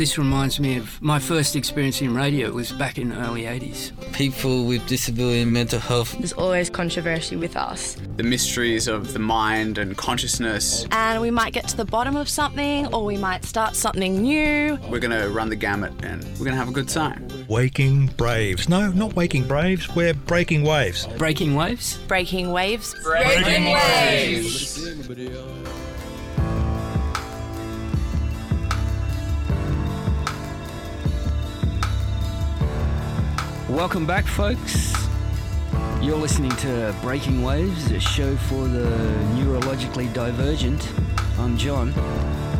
This reminds me of my first experience in radio. It was back in the early 80s. People with disability and mental health. There's always controversy with us. The mysteries of the mind and consciousness. And we might get to the bottom of something or we might start something new. We're going to run the gamut and we're going to have a good time. Waking Braves. No, not Waking Braves. We're Breaking Waves. Breaking waves? Breaking waves. Breaking waves. Welcome back, folks. You're listening to Breaking Waves, a show for the neurologically divergent. I'm John.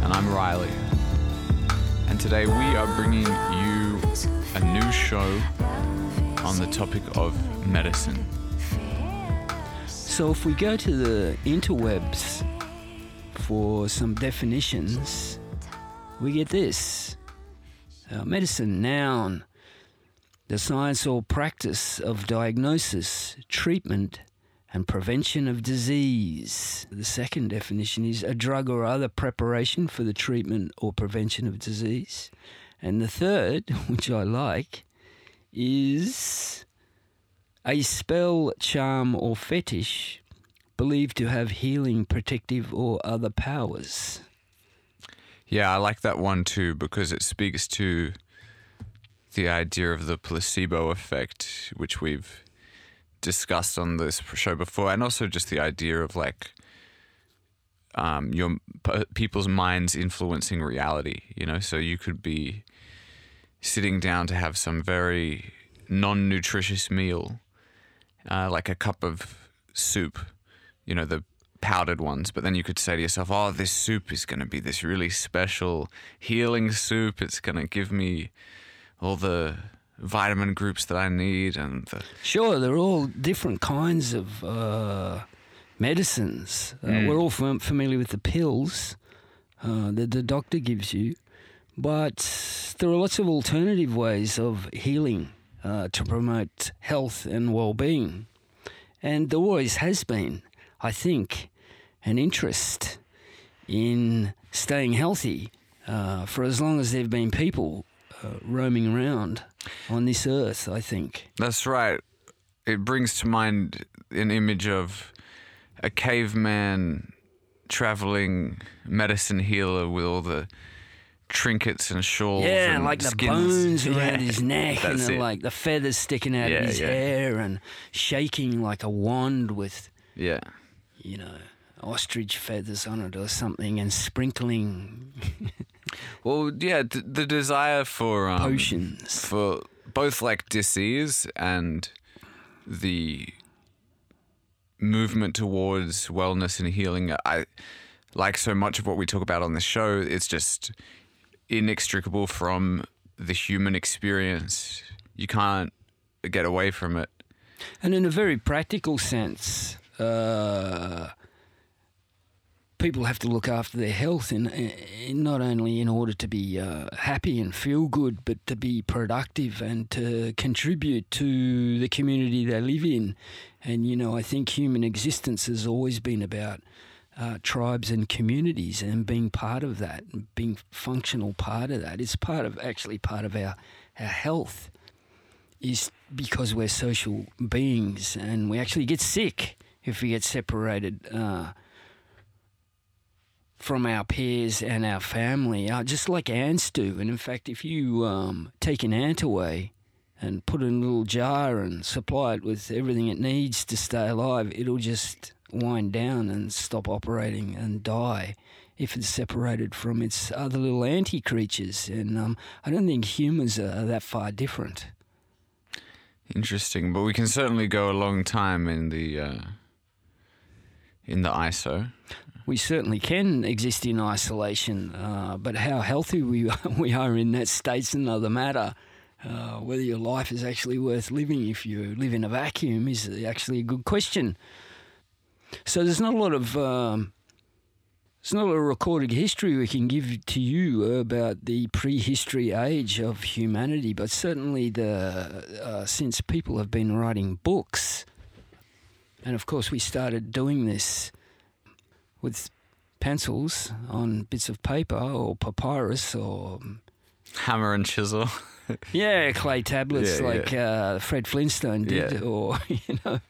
And I'm Riley. And today we are bringing you a new show on the topic of medicine. So, if we go to the interwebs for some definitions, we get this uh, medicine, noun, the science or practice of diagnosis, treatment, and prevention of disease. The second definition is a drug or other preparation for the treatment or prevention of disease. And the third, which I like, is a spell, charm, or fetish believed to have healing, protective, or other powers. Yeah, I like that one too because it speaks to the idea of the placebo effect, which we've discussed on this show before, and also just the idea of like um, your people's minds influencing reality. You know, so you could be sitting down to have some very non-nutritious meal, uh, like a cup of soup. You know, the powdered ones, but then you could say to yourself, "Oh, this soup is going to be this really special healing soup. It's going to give me." All the vitamin groups that I need and the Sure, they're all different kinds of uh, medicines. Uh, Mm. We're all fam- familiar with the pills uh, that the doctor gives you, but there are lots of alternative ways of healing uh, to promote health and well-being, and there always has been, I think, an interest in staying healthy uh, for as long as there have been people uh, roaming around on this earth. I think. That's right. It brings to mind an image of a caveman traveling medicine healer with all the trinkets and shawls. Yeah, and like the skins. bones around Yeah, his neck and that's it. like the feathers sticking out Yeah, of his yeah. hair and shaking like a wand with, Yeah. you know, ostrich feathers on it or something and sprinkling Well, yeah, d- the desire for um, potions. for both like disease and the movement towards wellness and healing i like so much of what we talk about on the show it's just inextricable from the human experience you can't get away from it And in a very practical sense, uh, people have to look after their health, in, in not only in order to be uh, happy and feel good, but to be productive and to contribute to the community they live in. And you know, I think human existence has always been about. Uh, tribes and communities and being part of that, being functional part of that. It's part of actually part of our our health is because we're social beings and we actually get sick if we get separated uh, from our peers and our family, uh, just like ants do. And in fact, if you um, take an ant away and put it in a little jar and supply it with everything it needs to stay alive, it'll just wind down and stop operating and die if it's separated from its other little anti creatures. And um, I don't think humans are that far different. interesting but we can certainly go a long time in the uh, in the iso we certainly can exist in isolation, uh, but how healthy we we are in that state's another matter. Uh, whether your life is actually worth living if you live in a vacuum is actually a good question. So there's not a lot of um, there's not a recorded history we can give to you about the prehistory age of humanity, but certainly the uh, since people have been writing books, and of course we started doing this with pencils on bits of paper or papyrus or Hammer and chisel. Yeah, clay tablets Yeah, like Uh, Fred Flintstone did, Yeah. or you know,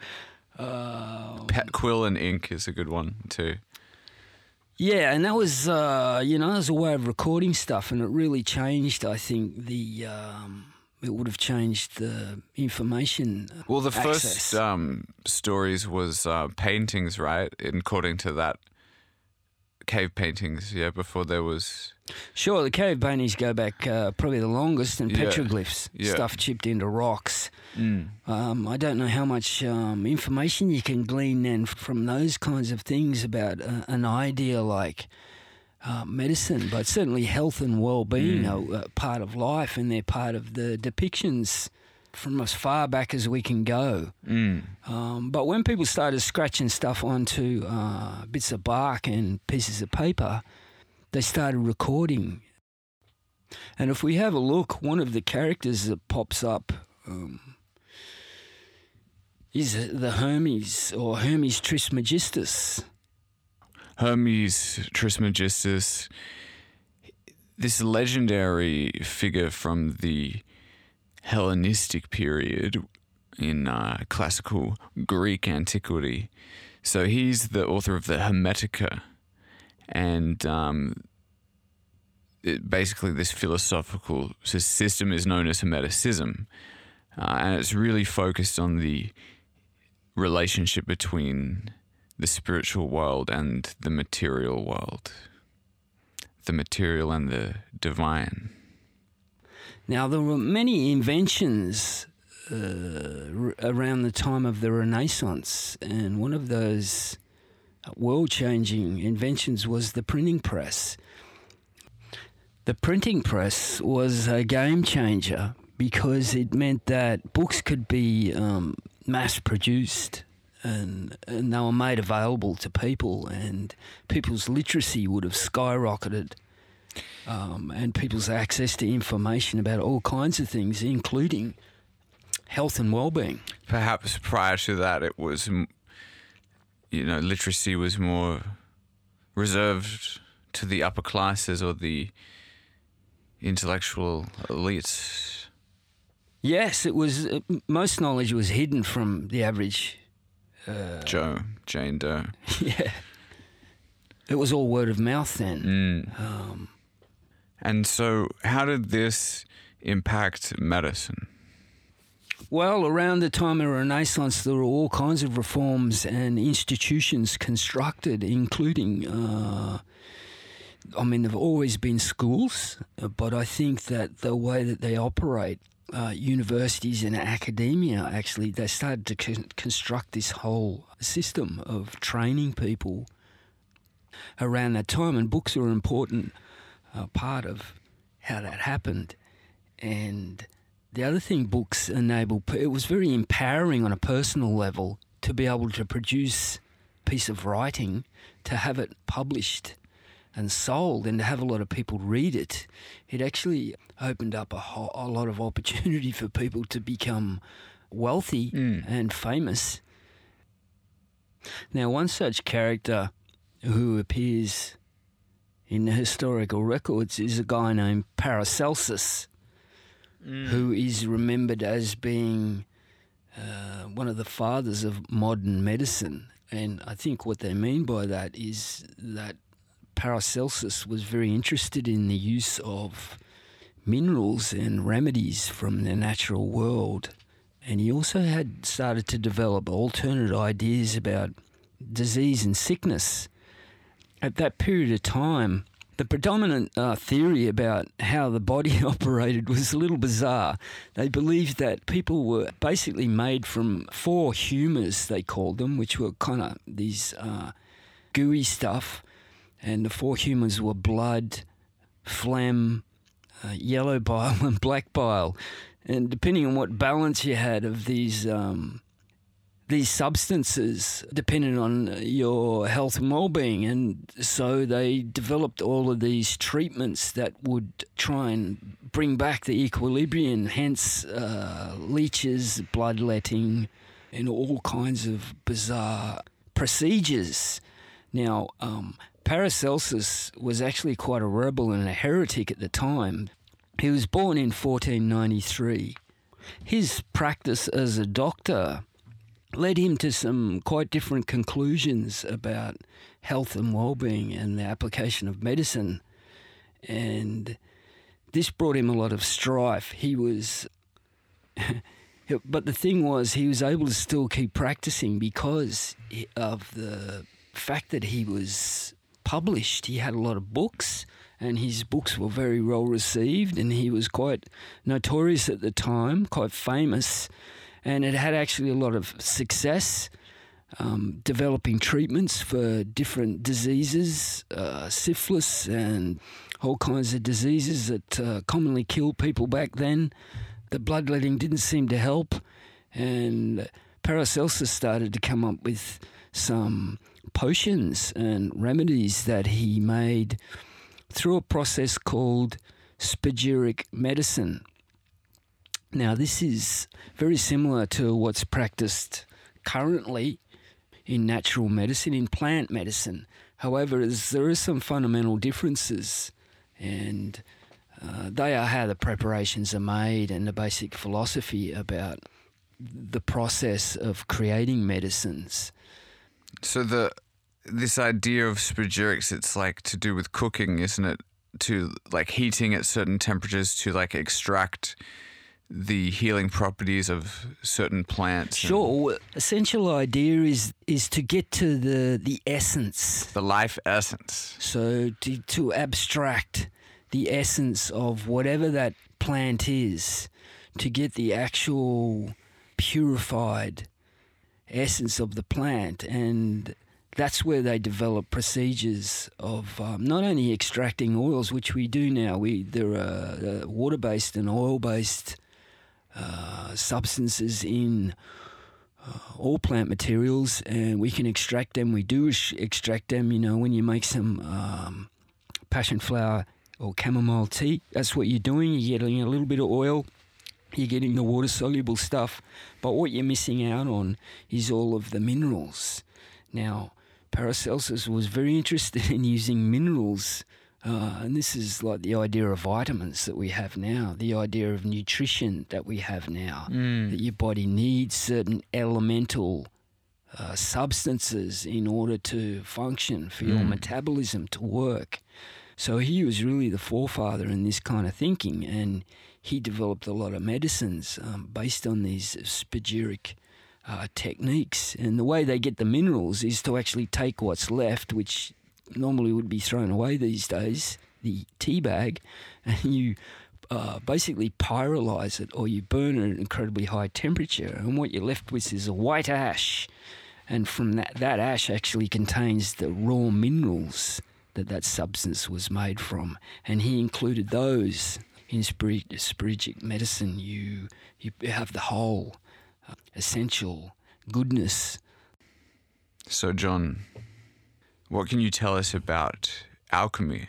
uh, Pet quill and ink is a good one too. yeah, and that was uh, you know that was a way of recording stuff, and it really changed. I think the um, it would have changed the information. Well, the access. first um, stories was uh, paintings, right? According to that, cave paintings. Yeah, before there was. Sure, the cave paintings go back uh, probably the longest, and Yeah, petroglyphs, yeah. stuff chipped into rocks. Um, I don't know how much um, information you can glean then from those kinds of things about uh, an idea like uh, medicine, but certainly health and well-being are uh, part of life, and they're part of the depictions from as far back as we can go. Mm. Um, but when people started scratching stuff onto uh, bits of bark and pieces of paper, they started recording. And if we have a look, one of the characters that pops up um, is the Hermes or Hermes Trismegistus. Hermes Trismegistus, this legendary figure from the Hellenistic period in uh, classical Greek antiquity. So he's the author of the Hermetica, and um, it, basically this philosophical system is known as Hermeticism, uh, and it's really focused on the relationship between the spiritual world and the material world, the material and the divine. Now, there were many inventions uh, around the time of the Renaissance, and one of those world changing inventions was the printing press. The printing press was a game changer because it meant that books could be um, mass produced and, and they were made available to people, and people's literacy would have skyrocketed um, and people's access to information about all kinds of things, including health and well-being. Perhaps prior to that, it was, you know, literacy was more reserved to the upper classes or the intellectual elites. Yes, it was. Uh, most knowledge was hidden from the average. Joe, Jane Doe. yeah, it was all word of mouth then. Mm. And so, how did this impact medicine? Well, around the time of Renaissance, there were all kinds of reforms and institutions constructed, including. Uh, I mean, there've always been schools, but I think that the way that they operate, uh, universities and academia, actually, they started to con- construct this whole system of training people around that time, and books an important uh, part of how that happened. And the other thing books enable, it was very empowering on a personal level to be able to produce a piece of writing, to have it published and sold, and to have a lot of people read it. It actually opened up a, ho- a lot of opportunity for people to become wealthy and famous. Now, one such character who appears in the historical records is a guy named Paracelsus who is remembered as being uh, one of the fathers of modern medicine. And I think what they mean by that is that Paracelsus was very interested in the use of minerals and remedies from the natural world. And he also had started to develop alternate ideas about disease and sickness. At that period of time, the predominant uh, theory about how the body operated was a little bizarre. They believed that people were basically made from four humours, they called them, which were kind of these uh, gooey stuff. And the four humours were blood, phlegm, uh, yellow bile, and black bile. And depending on what balance you had of these um, these substances depended on your health and well-being. And so they developed all of these treatments that would try and bring back the equilibrium. Hence uh, leeches bloodletting and all kinds of bizarre procedures. Now um, paracelsus was actually quite a rebel and a heretic at the time. He was born in 1493. His practice as a doctor led him to some quite different conclusions about health and well-being and the application of medicine. And this brought him a lot of strife. He was but the thing was he was able to still keep practicing because of the fact that he was published. He had a lot of books and his books were very well received and he was quite notorious at the time quite famous and it had actually a lot of success. Um, developing treatments for different diseases, uh, syphilis, and all kinds of diseases that uh, commonly killed people back then. The bloodletting didn't seem to help, and Paracelsus started to come up with some potions and remedies that he made through a process called spagyric medicine. Now, this is very similar to what's practiced currently in natural medicine, in plant medicine. However, there are some fundamental differences, and uh, they are how the preparations are made and the basic philosophy about the process of creating medicines. So the this idea of spagyrics, it's like to do with cooking, isn't it? To like heating at certain temperatures to like extract the healing properties of certain plants. Sure. Essential idea is is to get to the the essence. The life essence. So to to abstract the essence of whatever that plant is, to get the actual purified essence of the plant and that's where they develop procedures of um, not only extracting oils, which we do now. We there are uh, water-based and oil-based uh, substances in uh, all plant materials, and we can extract them. We do extract them. You know, when you make some um, passion flower or chamomile tea, that's what you're doing. You're getting a little bit of oil. You're getting the water soluble stuff, but what you're missing out on is all of the minerals. Now, Paracelsus was very interested in using minerals uh, and this is like the idea of vitamins that we have now, the idea of nutrition that we have now, mm. that your body needs certain elemental uh, substances in order to function, for your mm. metabolism to work. So he was really the forefather in this kind of thinking, and he developed a lot of medicines um, based on these spagyric uh, techniques. And the way they get the minerals is to actually take what's left, which normally would be thrown away these days, the tea bag, and you uh, basically pyrolyze it or you burn it at an incredibly high temperature. And what you're left with is a white ash. And from that, that ash actually contains the raw minerals that that substance was made from. And he included those in Spagyric medicine. You, you have the whole uh, essential goodness. So, John, what can you tell us about alchemy?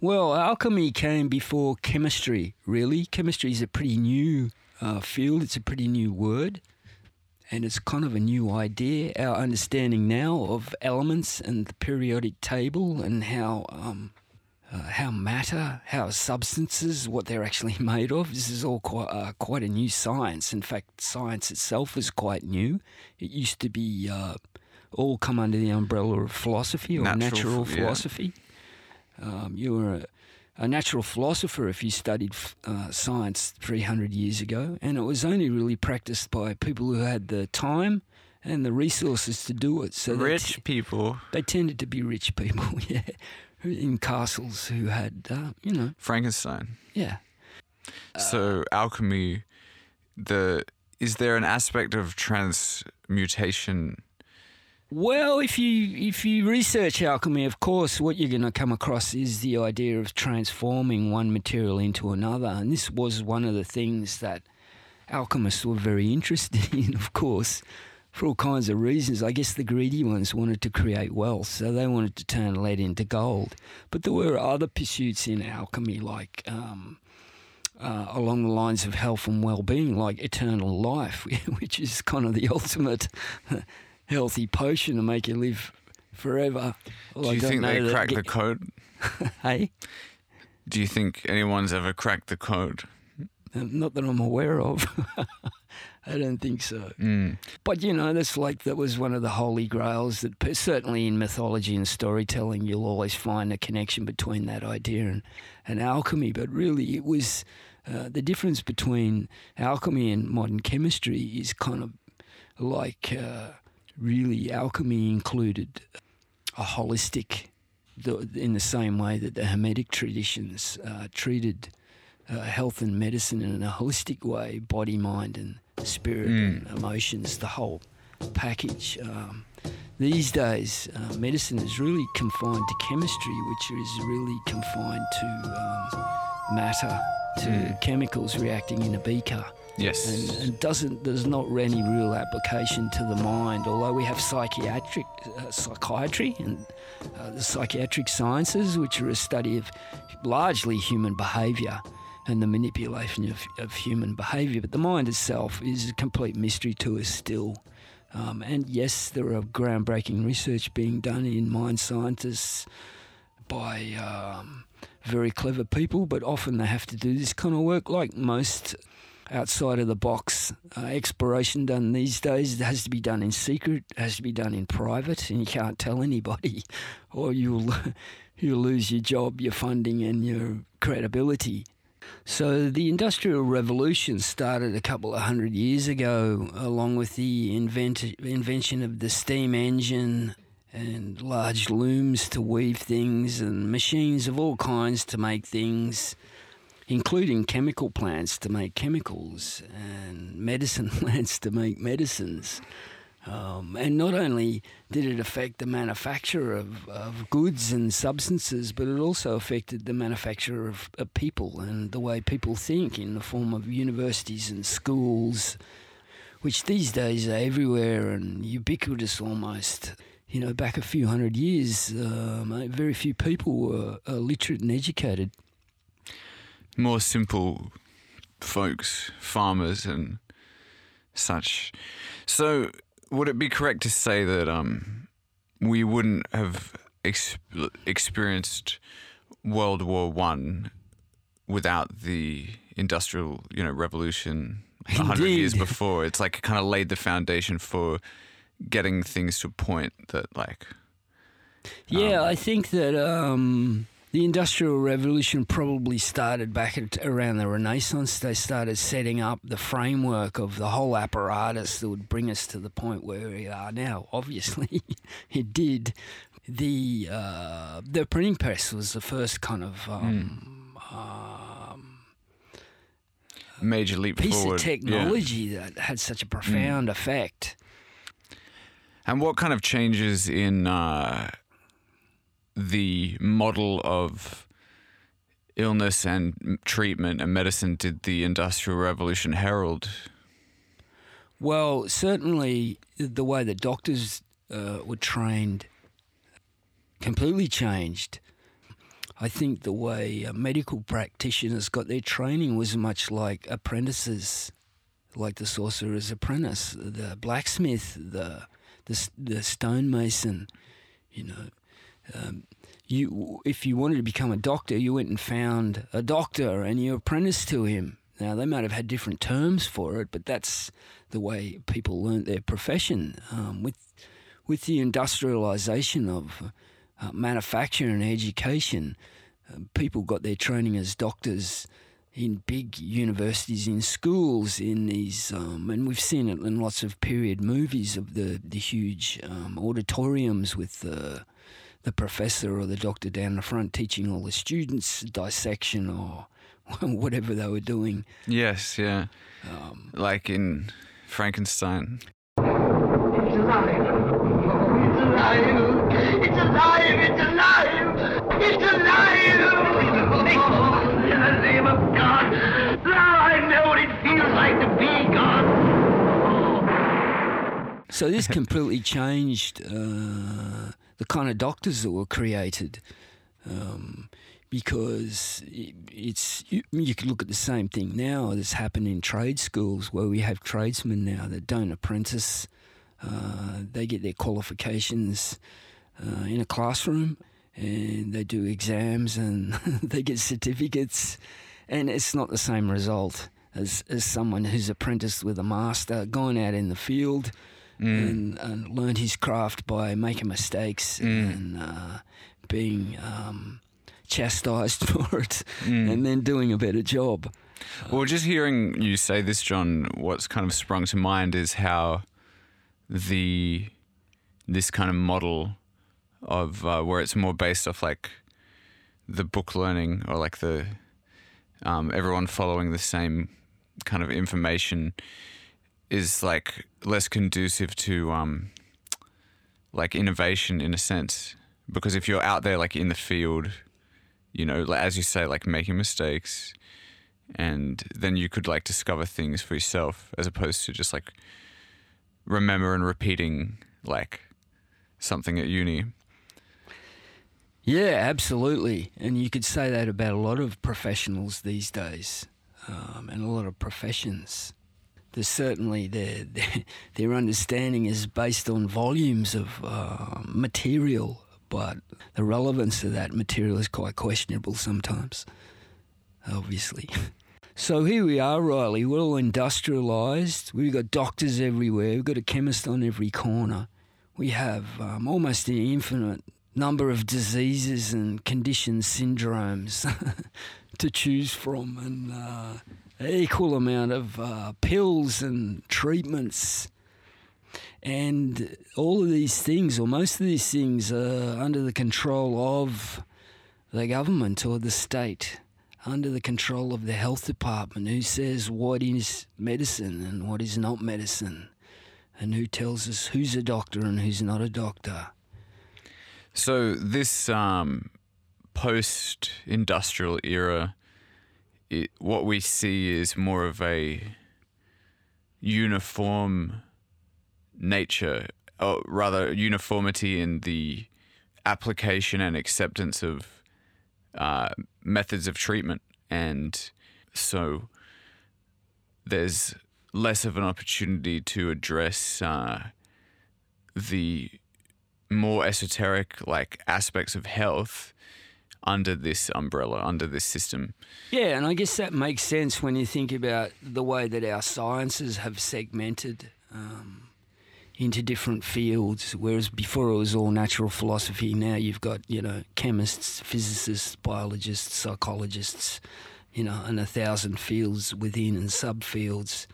Well, alchemy came before chemistry, really. Chemistry is a pretty new uh, field, it's a pretty new word, and it's kind of a new idea. Our understanding now of elements and the periodic table and how. Um, uh, how matter, how substances, what they're actually made of. This is all quite, uh, quite a new science. In fact, science itself is quite new. It used to be uh, all come under the umbrella of philosophy or natural, natural philosophy. Yeah. Um, you were a, a, natural philosopher if you studied uh, science 300 years ago, and it was only really practiced by people who had the time and the resources to do it. So rich people. They tended to be rich people, yeah, in castles who had, uh, you know, Frankenstein. Yeah. So uh, alchemy, the is there an aspect of transmutation well, if you if you research alchemy, of course, what you're going to come across is the idea of transforming one material into another, and this was one of the things that alchemists were very interested in, of course, for all kinds of reasons. I guess the greedy ones wanted to create wealth, so they wanted to turn lead into gold. But there were other pursuits in alchemy, like um, uh, along the lines of health and well-being, like eternal life, which is kind of the ultimate healthy potion to make you live forever. Well, Do you think they cracked the code? hey? Do you think anyone's ever cracked the code? Uh, Not that I'm aware of. I don't think so. But you know, that's like that was one of the holy grails that certainly in mythology and storytelling, you'll always find a connection between that idea and, and alchemy. But really, it was uh, the difference between alchemy and modern chemistry is kind of like uh, really alchemy included a holistic, the, in the same way that the Hermetic traditions uh, treated uh, health and medicine in a holistic way, body, mind, and spirit and emotions, the whole package. Um, these days, uh, medicine is really confined to chemistry, which is really confined to um, matter, to chemicals reacting in a beaker Yes. and, and doesn't there's not any real application to the mind. Although we have psychiatric uh, psychiatry and uh, the psychiatric sciences, which are a study of largely human behaviour and the manipulation of, of human behaviour, but the mind itself is a complete mystery to us still. Um, and yes, there are groundbreaking research being done in mind scientists by um, very clever people, but often they have to do this kind of work like most outside of the box uh, exploration done these days. It has to be done in secret, it has to be done in private, and you can't tell anybody, or you'll you'll lose your job, your funding, and your credibility. So the Industrial Revolution started a couple of hundred years ago, along with the invent- invention of the steam engine and large looms to weave things and machines of all kinds to make things including chemical plants to make chemicals and medicine plants to make medicines. Um, and not only did it affect the manufacture of, of goods and substances, but it also affected the manufacture of, of people and the way people think in the form of universities and schools, which these days are everywhere and ubiquitous almost. You know, back a few hundred years, um, very few people were uh, literate and educated. More simple folks, farmers and such. So, would it be correct to say that um, we wouldn't have ex- experienced World War One without the industrial, you know, revolution a hundred years before? It's like it kind of laid the foundation for getting things to a point that, like, Yeah, I think that um, the Industrial Revolution probably started back at around the Renaissance. They started setting up the framework of the whole apparatus that would bring us to the point where we are now. Obviously, it did. The uh, the printing press was the first kind of um, um, major leap piece forward. of Yeah. technology that had such a profound effect. And what kind of changes in uh, the model of illness and treatment and medicine did the Industrial Revolution herald? Well, certainly the way that doctors uh, were trained completely changed. I think the way medical practitioners got their training was much like apprentices, like the sorcerer's apprentice, the blacksmith, the the, the stonemason. You know, um, you if you wanted to become a doctor, you went and found a doctor and you apprenticed to him. Now they might have had different terms for it, but that's the way people learnt their profession. Um, with with the industrialization of uh, manufacture and education, uh, people got their training as doctors in big universities, in schools, in these, um, and we've seen it in lots of period movies of the the huge um, auditoriums with the the professor or the doctor down the front teaching all the students dissection or whatever they were doing. Yes, yeah. like in Frankenstein. It's alive. Oh, it's alive. It's alive. It's alive. It's alive. Oh, in the name of God. Now I know what it feels like to be God. Oh. So this completely changed uh, the kind of doctors that were created, um, because it's you, you could look at the same thing now that's happened in trade schools where we have tradesmen now that don't apprentice, uh, they get their qualifications uh, in a classroom, and they do exams and they get certificates, and it's not the same result as, as someone who's apprenticed with a master, gone out in the field and, and learned his craft by making mistakes and uh, being um, chastised for it, and then doing a better job. Well, just hearing you say this, John, what's kind of sprung to mind is how the this kind of model of uh, where it's more based off like the book learning or like the um, everyone following the same kind of information is like less conducive to um, like innovation in a sense because if you're out there like in the field you know as you say like making mistakes and then you could like discover things for yourself as opposed to just like remember and repeating like something at uni Yeah, absolutely. And you could say that about a lot of professionals these days um, and a lot of professions. There's certainly their, their, understanding is based on volumes of uh, material, but the relevance of that material is quite questionable sometimes, obviously. So here we are, Riley. We're all industrialised. We've got doctors everywhere. We've got a chemist on every corner. We have um, almost an infinite number of diseases and conditions, syndromes to choose from, and uh, equal amount of uh, pills and treatments. And all of these things, or most of these things, are under the control of the government or the state, under the control of the health department, who says what is medicine and what is not medicine, and who tells us who's a doctor and who's not a doctor. So this um, post-industrial era, it, what we see is more of a uniform nature, or rather uniformity in the application and acceptance of uh, methods of treatment, and so there's less of an opportunity to address uh, the more esoteric like aspects of health under this umbrella, under this system. Yeah, and I guess that makes sense when you think about the way that our sciences have segmented um, into different fields. Whereas before it was all natural philosophy, now you've got you know chemists, physicists, biologists, psychologists, you know, and a thousand fields within and subfields.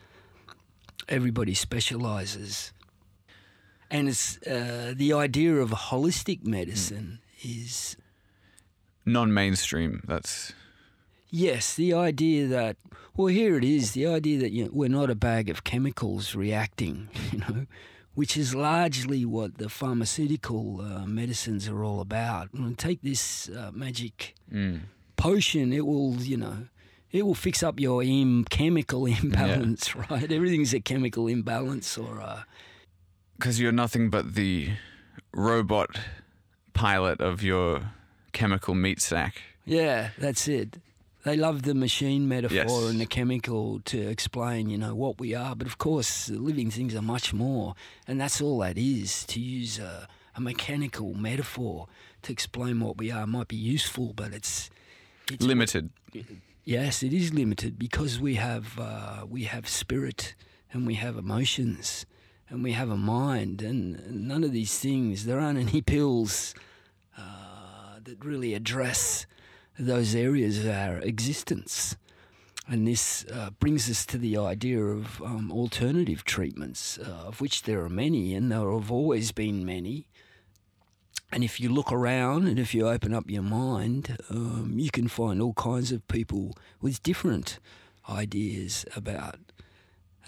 Everybody specialises, and it's uh, the idea of holistic medicine is Non-mainstream. That's Yes, the idea that well, here it is. The idea that you know, we're not a bag of chemicals reacting, you know, which is largely what the pharmaceutical uh, medicines are all about. And take this uh, magic potion; it will, you know, it will fix up your Im- chemical imbalance, right? Everything's a chemical imbalance, or uh, because you're nothing but the robot pilot of your chemical meat sack. Yeah, that's it. They love the machine metaphor Yes. and the chemical to explain, you know, what we are. But of course, living things are much more, and that's all that is. To use a, a mechanical metaphor to explain what we are might be useful, but it's, it's Limited. Yes, it is limited because we have uh, we have spirit and we have emotions and we have a mind, and none of these things. There aren't any pills uh, that really address those areas of our existence. And this uh, brings us to the idea of um, alternative treatments, uh, of which there are many, and there have always been many. And if you look around and if you open up your mind, um, you can find all kinds of people with different ideas about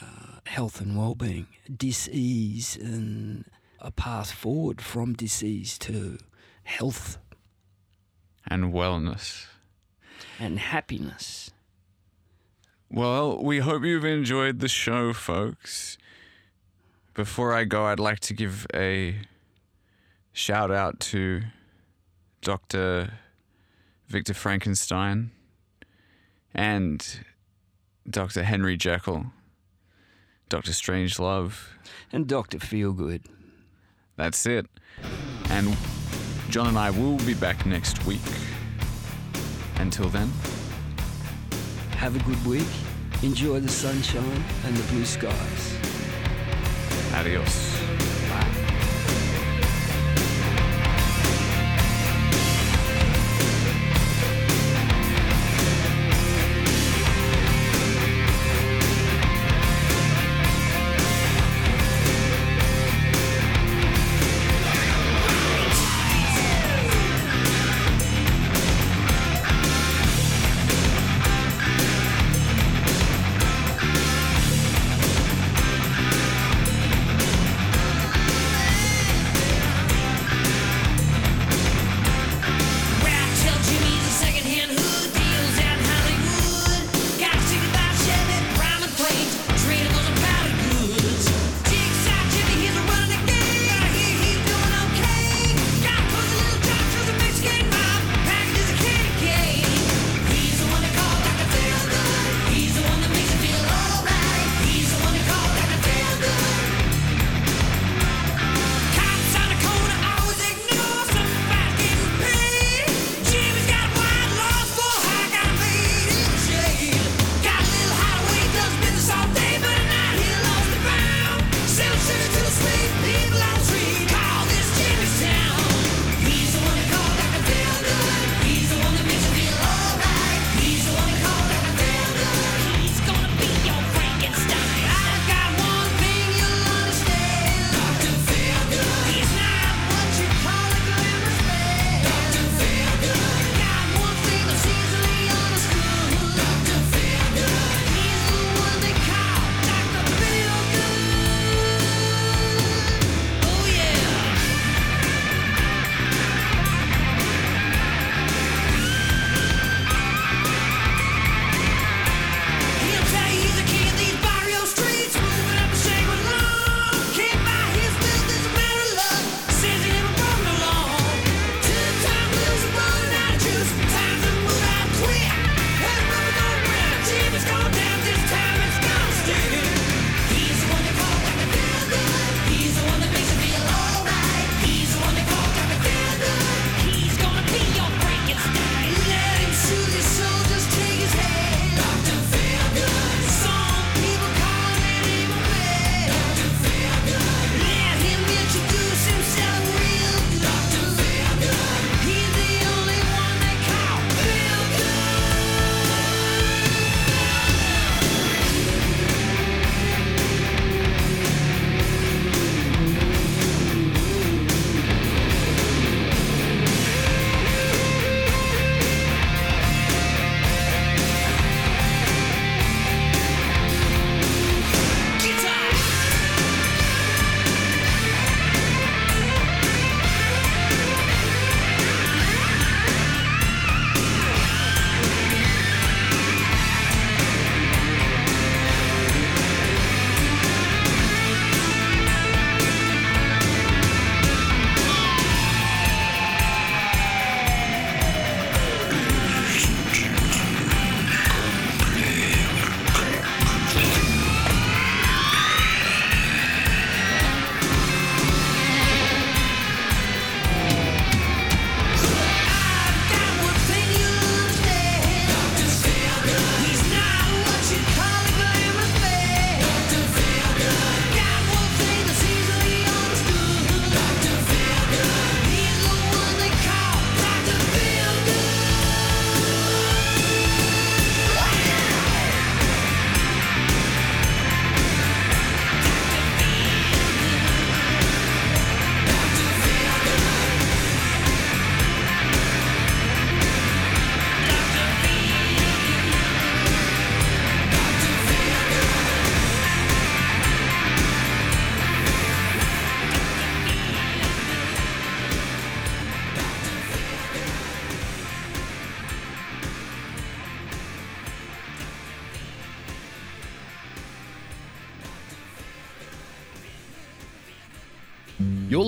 uh, health and well-being, disease, and a path forward from disease to health And wellness. and happiness. Well, we hope you've enjoyed the show, folks. Before I go, I'd like to give a shout out to Dr. Victor Frankenstein and Dr. Henry Jekyll, Dr. Strangelove. And Dr. Feelgood. That's it. And John and I will be back next week. Until then, Have a good week. Enjoy the sunshine and the blue skies. adios.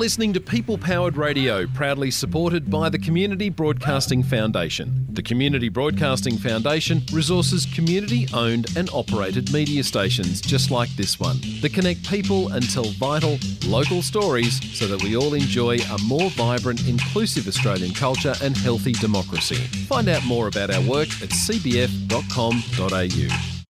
Listening to People Powered Radio, proudly supported by the Community Broadcasting Foundation. The Community Broadcasting Foundation resources community owned and operated media stations just like this one that connect people and tell vital, local stories so that we all enjoy a more vibrant, inclusive Australian culture and healthy democracy. Find out more about our work at cbf.com.au.